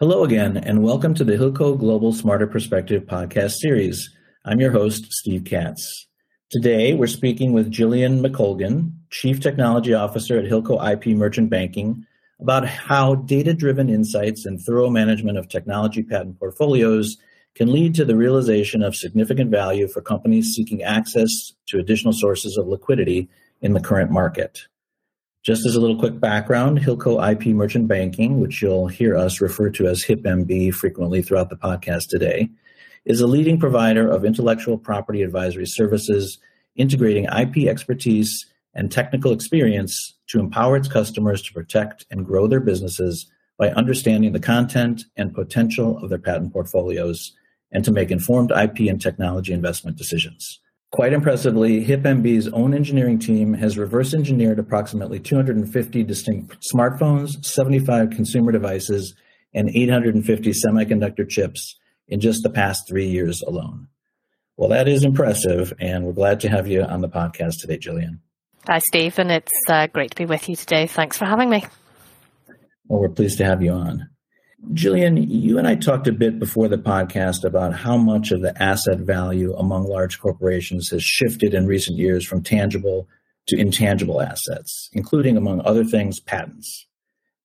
Hello again, and welcome to the Hilco Global Smarter Perspective podcast series. I'm your host, Steve Katz. Today, we're speaking with Jillian McColgan, Chief Technology Officer at Hilco IP Merchant Banking, about how data driven insights and thorough management of technology patent portfolios can lead to the realization of significant value for companies seeking access to additional sources of liquidity in the current market. Just as a little quick background, Hilco IP Merchant Banking, which you'll hear us refer to as HIPMB frequently throughout the podcast today, is a leading provider of intellectual property advisory services, integrating IP expertise and technical experience to empower its customers to protect and grow their businesses by understanding the content and potential of their patent portfolios and to make informed IP and technology investment decisions. Quite impressively, HipMB's own engineering team has reverse engineered approximately 250 distinct smartphones, 75 consumer devices, and 850 semiconductor chips in just the past three years alone. Well, that is impressive, and we're glad to have you on the podcast today, Jillian. Hi, Stephen. It's uh, great to be with you today. Thanks for having me. Well, we're pleased to have you on. Jillian, you and I talked a bit before the podcast about how much of the asset value among large corporations has shifted in recent years from tangible to intangible assets, including, among other things, patents.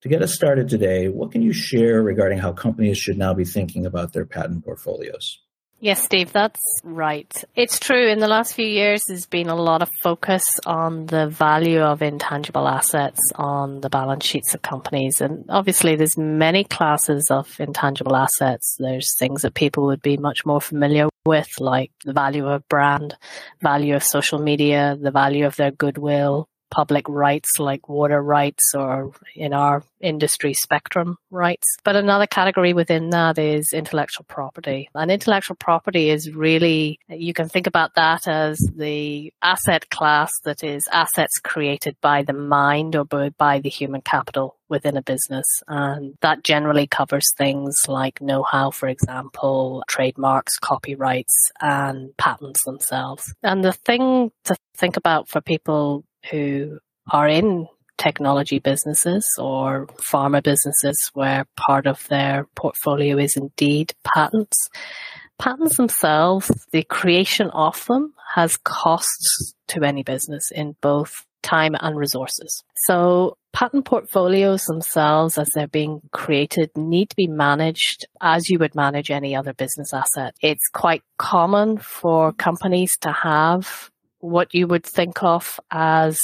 To get us started today, what can you share regarding how companies should now be thinking about their patent portfolios? Yes, Steve, that's right. It's true. In the last few years, there's been a lot of focus on the value of intangible assets on the balance sheets of companies. And obviously, there's many classes of intangible assets. There's things that people would be much more familiar with, like the value of brand, value of social media, the value of their goodwill, public rights like water rights or in our industry spectrum rights. But another category within that is intellectual property. And intellectual property is really, you can think about that as the asset class that is assets created by the mind or by the human capital within a business. And that generally covers things like know how, for example, trademarks, copyrights, and patents themselves. And the thing to think about for people who are in technology businesses or pharma businesses where part of their portfolio is indeed patents. Patents themselves, the creation of them has costs to any business in both time and resources. So patent portfolios themselves, as they're being created, need to be managed as you would manage any other business asset. It's quite common for companies to have what you would think of as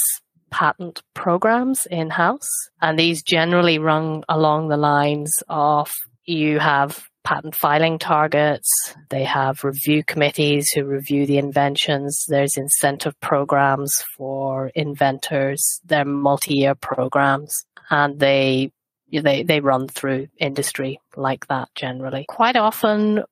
patent programs in house. And these generally run along the lines of you have patent filing targets. They have review committees who review the inventions. There's incentive programs for inventors. They're multi-year programs and they they they run through industry like that generally. Quite often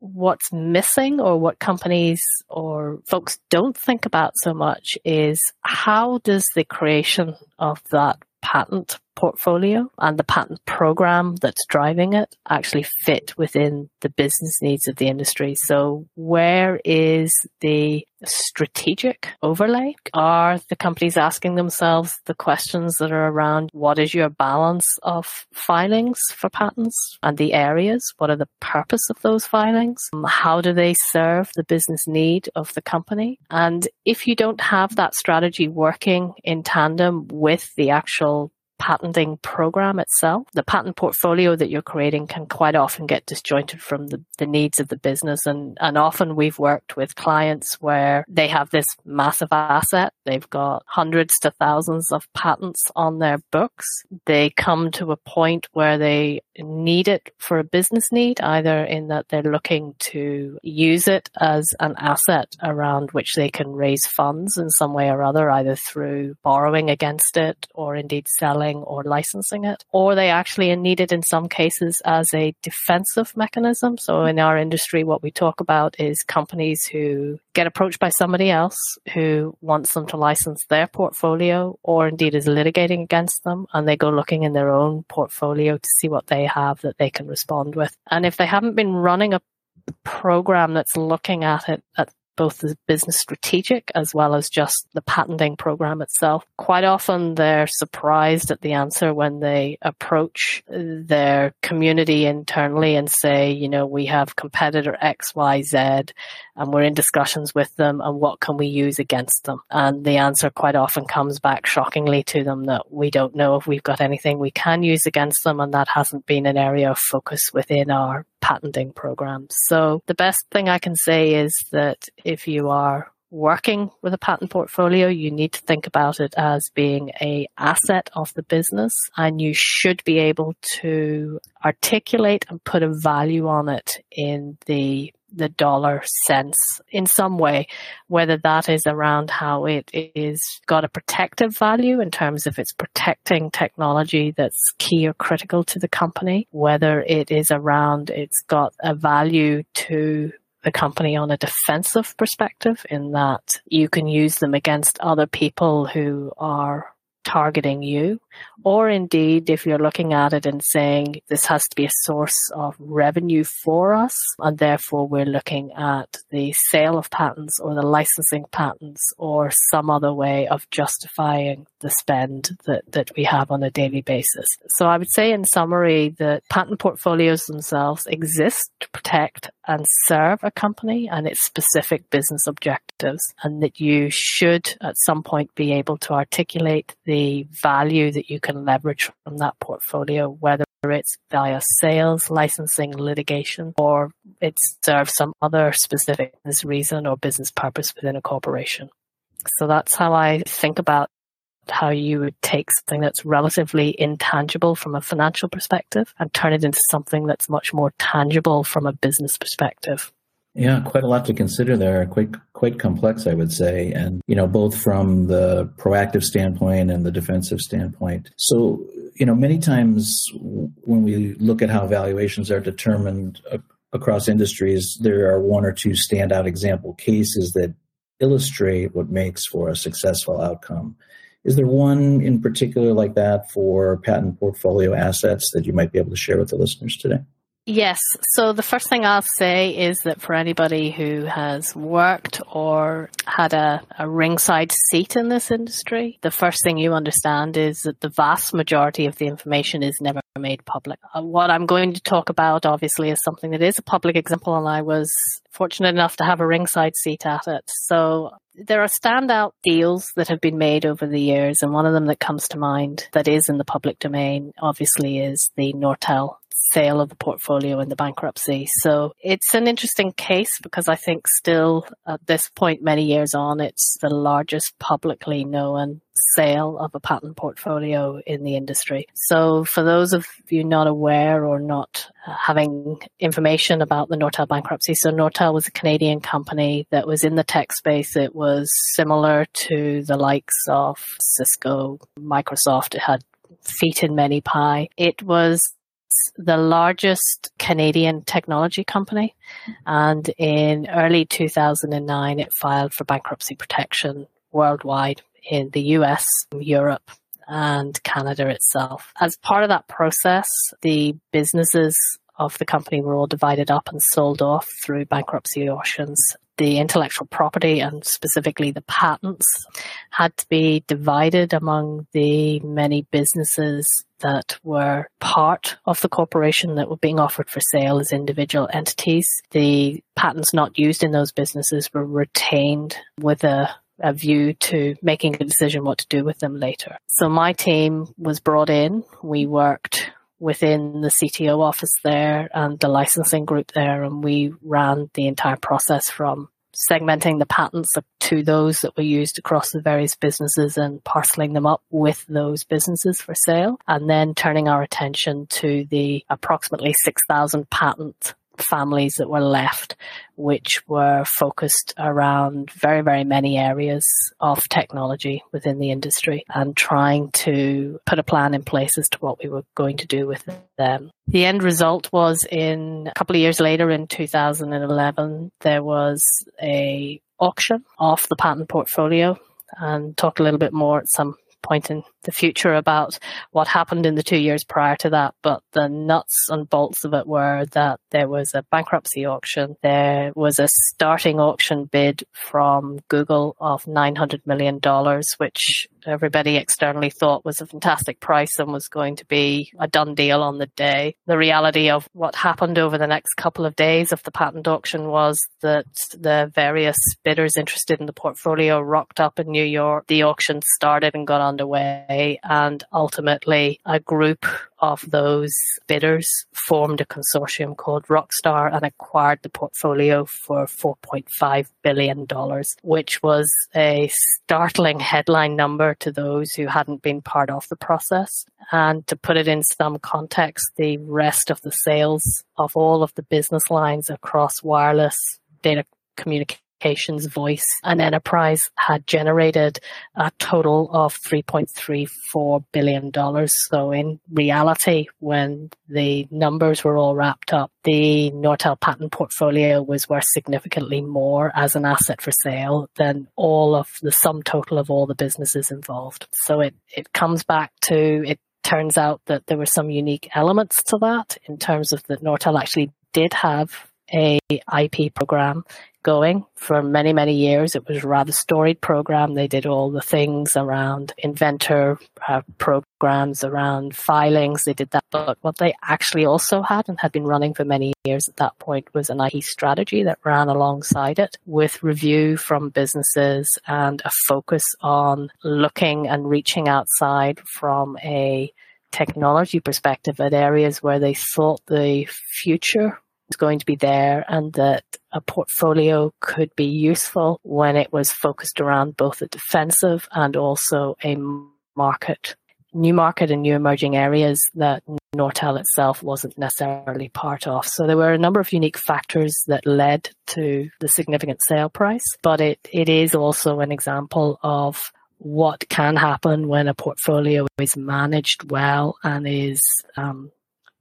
what's missing or what companies or folks don't think about so much is how does the creation of that patent portfolio and the patent program that's driving it actually fit within the business needs of the industry. So where is the strategic overlay? Are the companies asking themselves the questions that are around what is your balance of filings for patents and the areas? What are the purpose of those filings? Um, how do they serve the business need of the company? And if you don't have that strategy working in tandem with the actual patenting program itself. The patent portfolio that you're creating can quite often get disjointed from the, the needs of the business. And, and often we've worked with clients where they have this massive asset. They've got hundreds to thousands of patents on their books. They come to a point where they need it for a business need, either in that they're looking to use it as an asset around which they can raise funds in some way or other, either through borrowing against it or indeed selling or licensing it, or they actually need it in some cases as a defensive mechanism. So in our industry, what we talk about is companies who get approached by somebody else who wants them to license their portfolio or indeed is litigating against them and they go looking in their own portfolio to see what they have that they can respond with. And if they haven't been running a program that's looking at it at both the business strategic as well as just the patenting program itself. Quite often they're surprised at the answer when they approach their community internally and say, you know, we have competitor XYZ and we're in discussions with them and what can we use against them? And the answer quite often comes back shockingly to them that we don't know if we've got anything we can use against them and that hasn't been an area of focus within our patenting programs. So the best thing I can say is that if you are working with a patent portfolio, you need to think about it as being a asset of the business and you should be able to articulate and put a value on it in the the dollar sense in some way, whether that is around how it is got a protective value in terms of it's protecting technology that's key or critical to the company, whether it is around it's got a value to the company on a defensive perspective in that you can use them against other people who are targeting you. Or indeed, if you're looking at it and saying this has to be a source of revenue for us, and therefore we're looking at the sale of patents or the licensing patents or some other way of justifying the spend that, that we have on a daily basis. So I would say in summary that patent portfolios themselves exist to protect and serve a company and its specific business objectives and that you should at some point be able to articulate the value that you can leverage from that portfolio, whether it's via sales, licensing, litigation, or it serves some other specific business reason or business purpose within a corporation. So that's how I think about how you would take something that's relatively intangible from a financial perspective and turn it into something that's much more tangible from a business perspective. Yeah, quite a lot to consider there. Quite quite complex, I would say, and you know, both from the proactive standpoint and the defensive standpoint. So, you know, many times when we look at how valuations are determined across industries, there are one or two standout example cases that illustrate what makes for a successful outcome. Is there one in particular like that for patent portfolio assets that you might be able to share with the listeners today? Yes. So the first thing I'll say is that for anybody who has worked or had a, a, ringside seat in this industry, the first thing you understand is that the vast majority of the information is never made public. Uh, what I'm going to talk about, obviously, is something that is a public example, and I was fortunate enough to have a ringside seat at it. So there are standout deals that have been made over the years, and one of them that comes to mind that is in the public domain, obviously, is the Nortel sale of the portfolio in the bankruptcy. So it's an interesting case because I think still at this point, many years on, it's the largest publicly known sale of a patent portfolio in the industry. So for those of you not aware or not having information about the Nortel bankruptcy, so Nortel was a Canadian company that was in the tech space. It was similar to the likes of Cisco, Microsoft. It had feet in many pie. It was the largest Canadian technology company. And in early 2009, it filed for bankruptcy protection worldwide in the US, Europe, and Canada itself. As part of that process, the businesses of the company were all divided up and sold off through bankruptcy auctions the intellectual property and specifically the patents had to be divided among the many businesses that were part of the corporation that were being offered for sale as individual entities. The patents not used in those businesses were retained with a a view to making a decision what to do with them later. So my team was brought in. We worked within the CTO office there and the licensing group there, and we ran the entire process from segmenting the patents to those that were used across the various businesses and parceling them up with those businesses for sale, and then turning our attention to the approximately 6,000 patent families that were left, which were focused around very, very many areas of technology within the industry and trying to put a plan in place as to what we were going to do with them. The end result was in a couple of years later in 2011, there was a auction of the patent portfolio and talk a little bit more at some point in the future about what happened in the two years prior to that, but the nuts and bolts of it were that there was a bankruptcy auction. There was a starting auction bid from Google of $900 million, which everybody externally thought was a fantastic price and was going to be a done deal on the day. The reality of what happened over the next couple of days of the patent auction was that the various bidders interested in the portfolio rocked up in New York. The auction started and got underway, and ultimately, a group of those bidders formed a consortium called Rockstar and acquired the portfolio for $4.5 billion, which was a startling headline number to those who hadn't been part of the process. And to put it in some context, the rest of the sales of all of the business lines across wireless, data communication, Communications, Voice, and Enterprise had generated a total of $3.34 billion. So in reality, when the numbers were all wrapped up, the Nortel patent portfolio was worth significantly more as an asset for sale than all of the sum total of all the businesses involved. So it, it comes back to it turns out that there were some unique elements to that in terms of that Nortel actually did have a IP program going for many, many years. It was a rather storied program. They did all the things around inventor uh, programs, around filings. They did that. But what they actually also had and had been running for many years at that point was an IP strategy that ran alongside it with review from businesses and a focus on looking and reaching outside from a technology perspective at areas where they thought the future going to be there and that a portfolio could be useful when it was focused around both a defensive and also a market, new market and new emerging areas that Nortel itself wasn't necessarily part of. So there were a number of unique factors that led to the significant sale price, but it, it is also an example of what can happen when a portfolio is managed well and is um,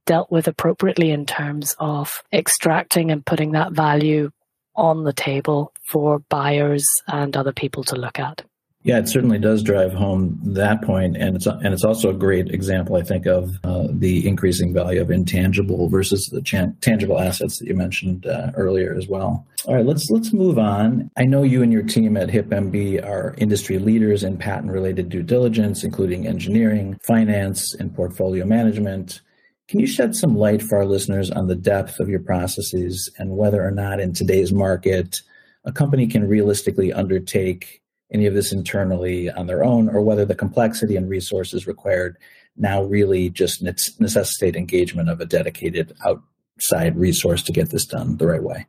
dealt with appropriately in terms of extracting and putting that value on the table for buyers and other people to look at. Yeah, it certainly does drive home that point, and it's and it's also a great example, I think, of uh, the increasing value of intangible versus the chan- tangible assets that you mentioned uh, earlier as well. All right, let's let's move on. I know you and your team at HipMB are industry leaders in patent-related due diligence, including engineering, finance, and portfolio management. Can you shed some light for our listeners on the depth of your processes and whether or not in today's market a company can realistically undertake any of this internally on their own or whether the complexity and resources required now really just necessitate engagement of a dedicated outside resource to get this done the right way?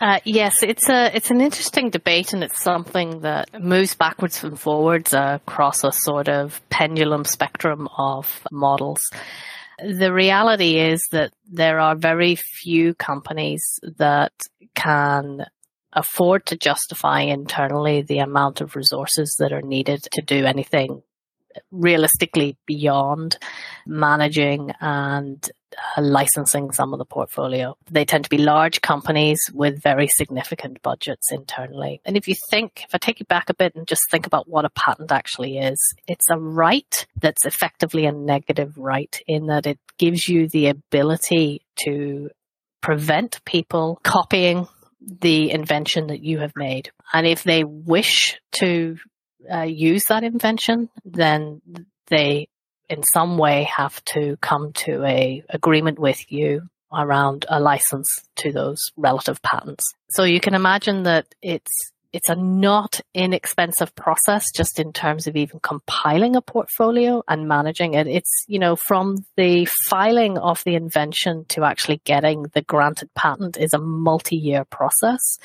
Uh, yes, it's a it's an interesting debate, and it's something that moves backwards and forwards across a sort of pendulum spectrum of models. The reality is that there are very few companies that can afford to justify internally the amount of resources that are needed to do anything realistically beyond managing and uh, licensing some of the portfolio. They tend to be large companies with very significant budgets internally. And if you think, if I take you back a bit and just think about what a patent actually is, it's a right that's effectively a negative right in that it gives you the ability to prevent people copying the invention that you have made. And if they wish to uh, use that invention, then they in some way have to come to a agreement with you around a license to those relative patents. So you can imagine that it's it's a not inexpensive process just in terms of even compiling a portfolio and managing it. It's, you know, from the filing of the invention to actually getting the granted patent is a multi-year process.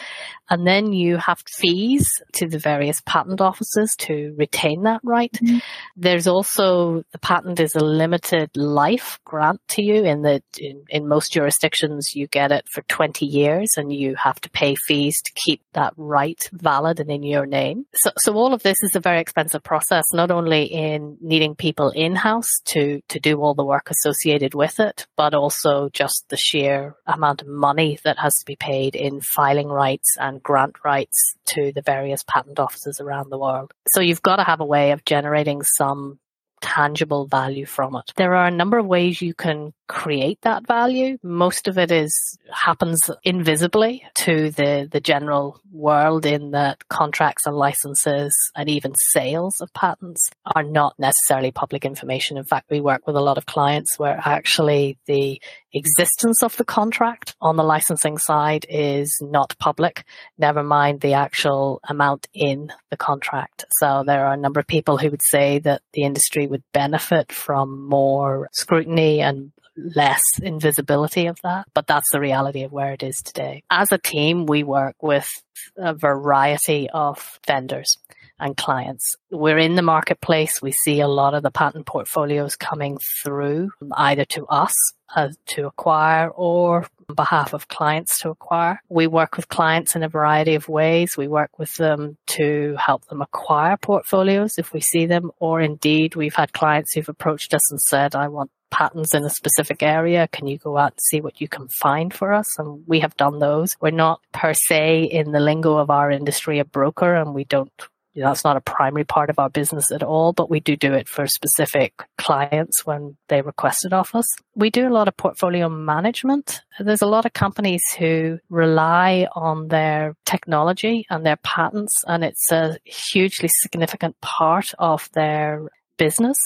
And then you have fees to the various patent offices to retain that right. Mm-hmm. There's also the patent is a limited life grant to you in that in, in most jurisdictions you get it for 20 years and you have to pay fees to keep that right valid and in your name. So, so all of this is a very expensive process, not only in needing people in-house to, to do all the work associated with it, but also just the sheer amount of money that has to be paid in filing rights and grant rights to the various patent offices around the world. So you've got to have a way of generating some tangible value from it. There are a number of ways you can create that value. Most of it is happens invisibly to the, the general world in that contracts and licenses and even sales of patents are not necessarily public information. In fact, we work with a lot of clients where actually the existence of the contract on the licensing side is not public, never mind the actual amount in the contract. So there are a number of people who would say that the industry would benefit from more scrutiny and less invisibility of that, but that's the reality of where it is today. As a team, we work with a variety of vendors and clients. We're in the marketplace. We see a lot of the patent portfolios coming through either to us uh, to acquire or on behalf of clients to acquire. We work with clients in a variety of ways. We work with them to help them acquire portfolios if we see them, or indeed we've had clients who've approached us and said, I want patents in a specific area. Can you go out and see what you can find for us? And we have done those. We're not per se in the lingo of our industry a broker and we don't you know, that's not a primary part of our business at all, but we do do it for specific clients when they request it of us. We do a lot of portfolio management. There's a lot of companies who rely on their technology and their patents, and it's a hugely significant part of their business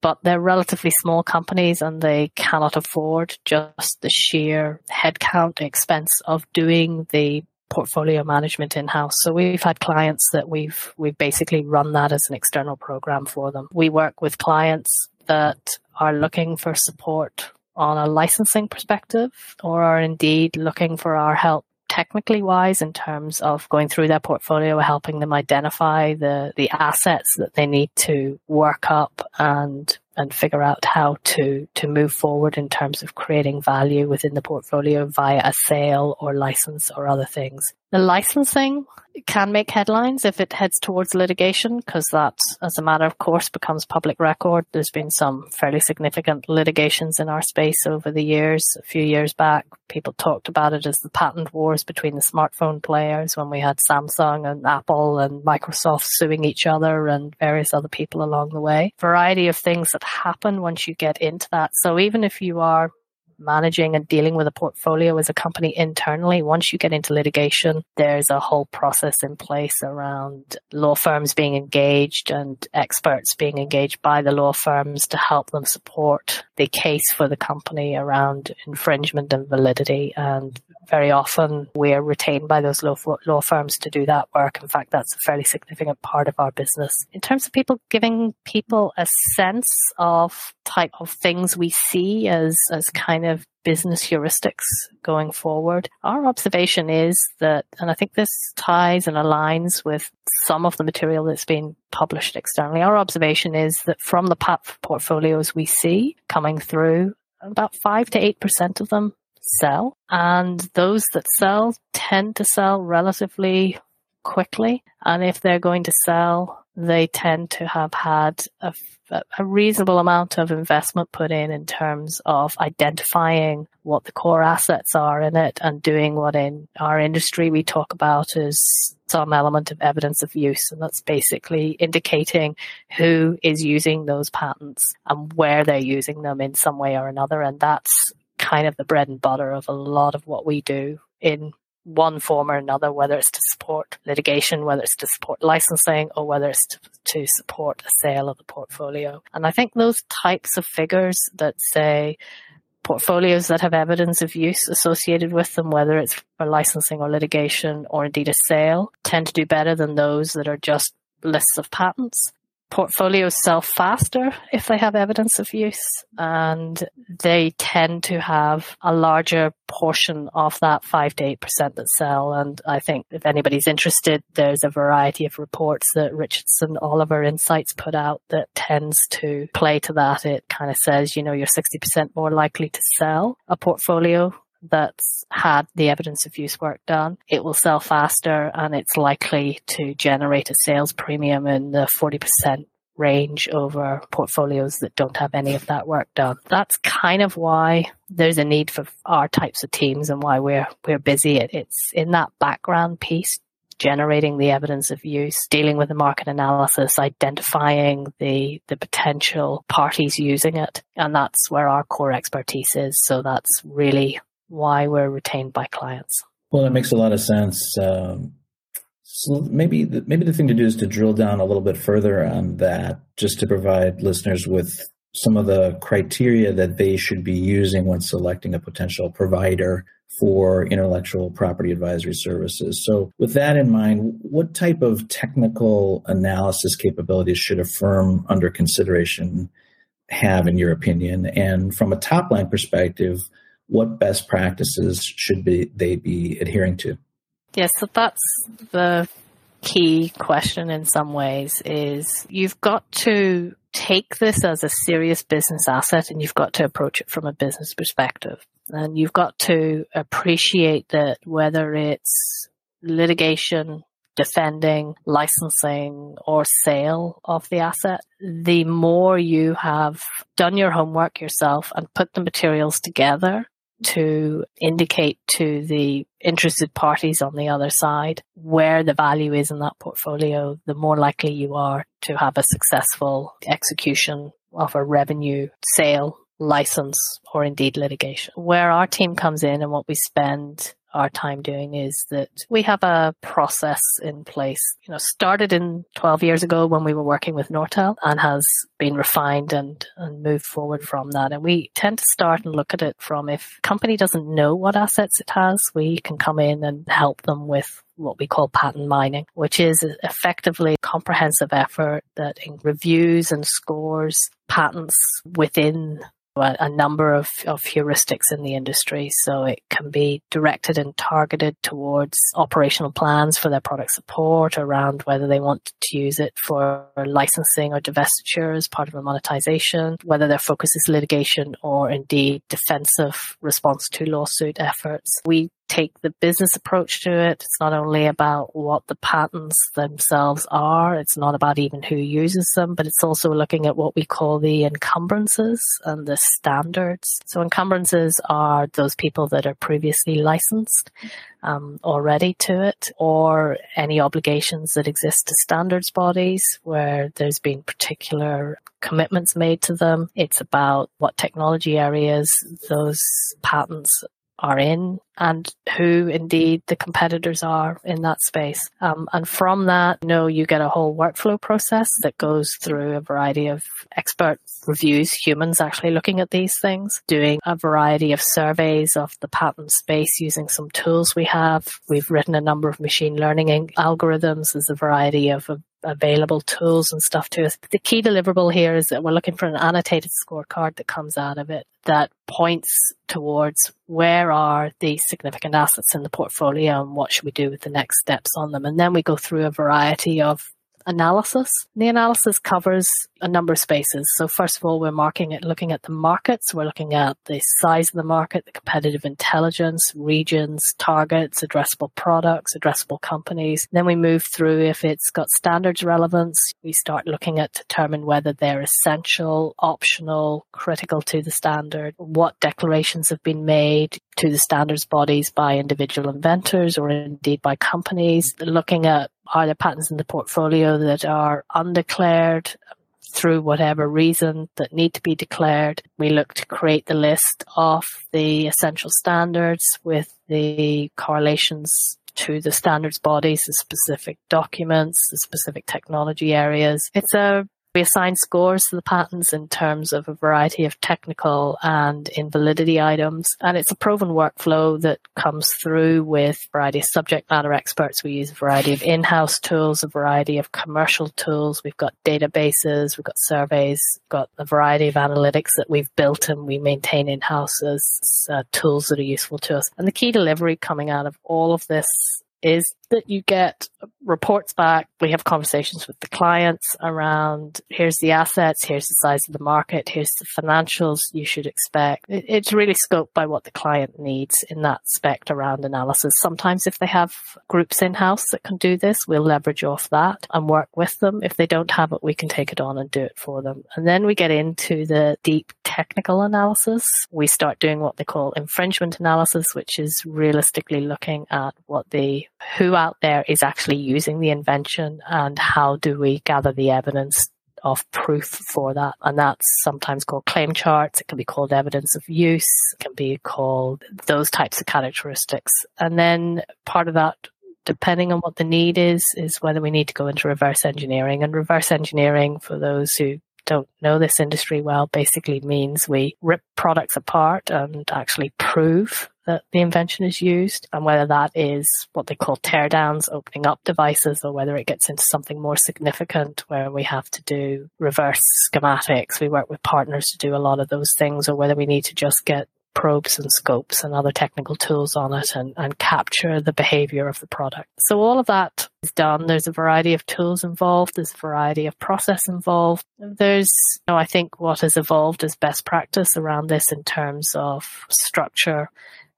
but they're relatively small companies and they cannot afford just the sheer headcount expense of doing the portfolio management in house. So we've had clients that we've we've basically run that as an external program for them. We work with clients that are looking for support on a licensing perspective or are indeed looking for our help technically wise in terms of going through their portfolio, helping them identify the, the assets that they need to work up and and figure out how to to move forward in terms of creating value within the portfolio via a sale or license or other things. The licensing can make headlines if it heads towards litigation because that, as a matter of course, becomes public record. There's been some fairly significant litigations in our space over the years. A few years back, people talked about it as the patent wars between the smartphone players when we had Samsung and Apple and Microsoft suing each other and various other people along the way. Variety of things that happen once you get into that. So even if you are managing and dealing with a portfolio as a company internally, once you get into litigation, there's a whole process in place around law firms being engaged and experts being engaged by the law firms to help them support the case for the company around infringement and validity. And very often we're retained by those law, law firms to do that work. In fact, that's a fairly significant part of our business. In terms of people giving people a sense of type of things we see as, as kind of business heuristics going forward. Our observation is that, and I think this ties and aligns with some of the material that's been published externally. Our observation is that from the portfolios we see coming through, about five to eight percent of them sell. And those that sell tend to sell relatively quickly. And if they're going to sell, they tend to have had a, a, reasonable amount of investment put in in terms of identifying what the core assets are in it and doing what in our industry we talk about as some element of evidence of use. And that's basically indicating who is using those patents and where they're using them in some way or another. And that's kind of the bread and butter of a lot of what we do in one form or another, whether it's to support litigation, whether it's to support licensing, or whether it's to, to support a sale of the portfolio. And I think those types of figures that say portfolios that have evidence of use associated with them, whether it's for licensing or litigation or indeed a sale, tend to do better than those that are just lists of patents portfolios sell faster if they have evidence of use and they tend to have a larger portion of that 5 to 8% that sell. And I think if anybody's interested there's a variety of reports that Richardson Oliver Insights put out that tends to play to that. It kind of says you know you're 60% more likely to sell a portfolio that's had the evidence of use work done. It will sell faster and it's likely to generate a sales premium in the 40% range over portfolios that don't have any of that work done. That's kind of why there's a need for our types of teams and why we're we're busy. It's in that background piece generating the evidence of use, dealing with the market analysis, identifying the the potential parties using it, and that's where our core expertise is. So that's really why we're retained by clients. Well, that makes a lot of sense. Um, so maybe the, maybe the thing to do is to drill down a little bit further on that, just to provide listeners with some of the criteria that they should be using when selecting a potential provider for intellectual property advisory services. So, with that in mind, what type of technical analysis capabilities should a firm under consideration have, in your opinion? And from a top line perspective, what best practices should be they be adhering to? Yes, so that's the key question in some ways is you've got to take this as a serious business asset and you've got to approach it from a business perspective. And you've got to appreciate that whether it's litigation, defending, licensing, or sale of the asset, the more you have done your homework yourself and put the materials together to indicate to the interested parties on the other side where the value is in that portfolio, the more likely you are to have a successful execution of a revenue sale, license, or indeed litigation. Where our team comes in and what we spend our time doing is that we have a process in place, you know, started in 12 years ago when we were working with Nortel and has been refined and, and moved forward from that. And we tend to start and look at it from if company doesn't know what assets it has, we can come in and help them with what we call patent mining, which is effectively a comprehensive effort that reviews and scores patents within a, number of, of heuristics in the industry. So it can be directed and targeted towards operational plans for their product support around whether they want to use it for licensing or divestiture as part of a monetization, whether their focus is litigation or indeed defensive response to lawsuit efforts. We take the business approach to it. It's not only about what the patents themselves are, it's not about even who uses them, but it's also looking at what we call the encumbrances and the standards. So encumbrances are those people that are previously licensed um, already to it, or any obligations that exist to standards bodies where there's been particular commitments made to them. It's about what technology areas those patents are in and who indeed the competitors are in that space. Um, and from that, you know, you get a whole workflow process that goes through a variety of expert reviews, humans actually looking at these things, doing a variety of surveys of the patent space using some tools we have. We've written a number of machine learning algorithms. There's a variety of available tools and stuff to us. The key deliverable here is that we're looking for an annotated scorecard that comes out of it that points towards where are the significant assets in the portfolio and what should we do with the next steps on them. And then we go through a variety of analysis. The analysis covers a number of spaces. So first of all, we're marking it, looking at the markets. We're looking at the size of the market, the competitive intelligence, regions, targets, addressable products, addressable companies. Then we move through if it's got standards relevance. We start looking at determine whether they're essential, optional, critical to the standard, what declarations have been made to the standards bodies by individual inventors or indeed by companies, looking at are there patents in the portfolio that are undeclared through whatever reason that need to be declared? We look to create the list of the essential standards with the correlations to the standards bodies, the specific documents, the specific technology areas. It's a we assign scores to the patents in terms of a variety of technical and invalidity items. And it's a proven workflow that comes through with a variety of subject matter experts. We use a variety of in-house tools, a variety of commercial tools. We've got databases, we've got surveys, got a variety of analytics that we've built and we maintain in-house as uh, tools that are useful to us. And the key delivery coming out of all of this is that you get reports back. We have conversations with the clients around here's the assets, here's the size of the market, here's the financials you should expect. it's really scoped by what the client needs in that spec around analysis. Sometimes if they have groups in house that can do this, we'll leverage off that and work with them. If they don't have it, we can take it on and do it for them. And then we get into the deep technical analysis. We start doing what they call infringement analysis, which is realistically looking at what the who out there is actually using the invention and how do we gather the evidence of proof for that. And that's sometimes called claim charts. It can be called evidence of use. It can be called those types of characteristics. And then part of that, depending on what the need is, is whether we need to go into reverse engineering. And reverse engineering, for those who don't know this industry well, basically means we rip products apart and actually prove that the invention is used, and whether that is what they call teardowns, opening up devices, or whether it gets into something more significant where we have to do reverse schematics. We work with partners to do a lot of those things, or whether we need to just get probes and scopes and other technical tools on it and, and capture the behavior of the product. So all of that is done. There's a variety of tools involved. There's a variety of process involved. There's, you know, I think what has evolved is best practice around this in terms of structure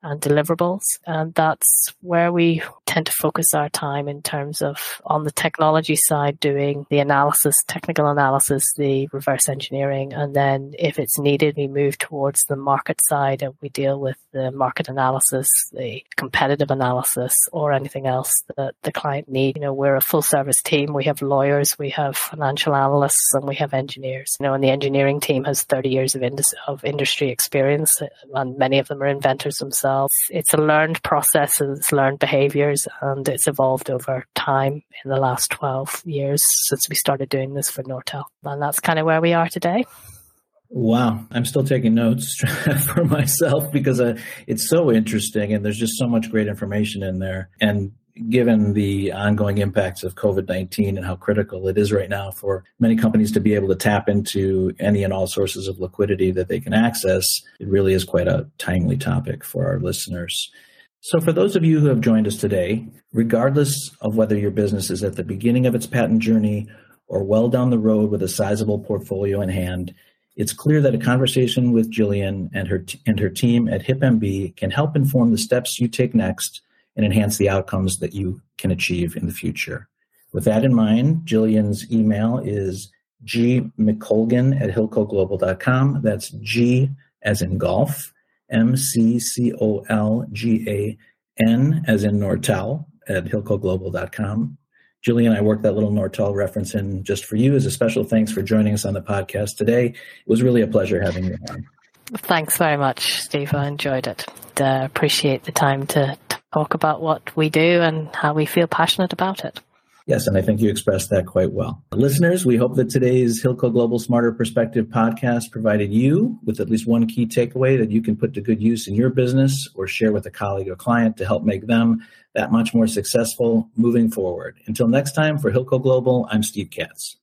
and deliverables. And that's where we tend to focus our time in terms of on the technology side, doing the analysis, technical analysis, the reverse engineering. And then if it's needed, we move towards the market side and we deal with the market analysis, the competitive analysis, or anything else that the client need. You know, we're a full service team. We have lawyers, we have financial analysts, and we have engineers. You know, and the engineering team has 30 years of, indus- of industry experience, and many of them are inventors themselves. It's a learned process, it's learned behaviors, and it's evolved over time in the last 12 years since we started doing this for Nortel. And that's kind of where we are today. Wow, I'm still taking notes for myself because uh, it's so interesting and there's just so much great information in there. And given the ongoing impacts of COVID 19 and how critical it is right now for many companies to be able to tap into any and all sources of liquidity that they can access, it really is quite a timely topic for our listeners. So, for those of you who have joined us today, regardless of whether your business is at the beginning of its patent journey or well down the road with a sizable portfolio in hand, it's clear that a conversation with Jillian and her, t- and her team at HipMB can help inform the steps you take next and enhance the outcomes that you can achieve in the future. With that in mind, Jillian's email is gmccolgan at hilcoglobal.com. That's G as in golf, M C C O L G A N as in Nortel at hilcoglobal.com. Jillian, I worked that little Nortel reference in just for you as a special thanks for joining us on the podcast today. It was really a pleasure having you on. Thanks very much, Steve. I enjoyed it. Uh, appreciate the time to talk about what we do and how we feel passionate about it. Yes, and I think you expressed that quite well. Listeners, we hope that today's Hilco Global Smarter Perspective podcast provided you with at least one key takeaway that you can put to good use in your business or share with a colleague or client to help make them that much more successful moving forward. Until next time, for Hilco Global, I'm Steve Katz.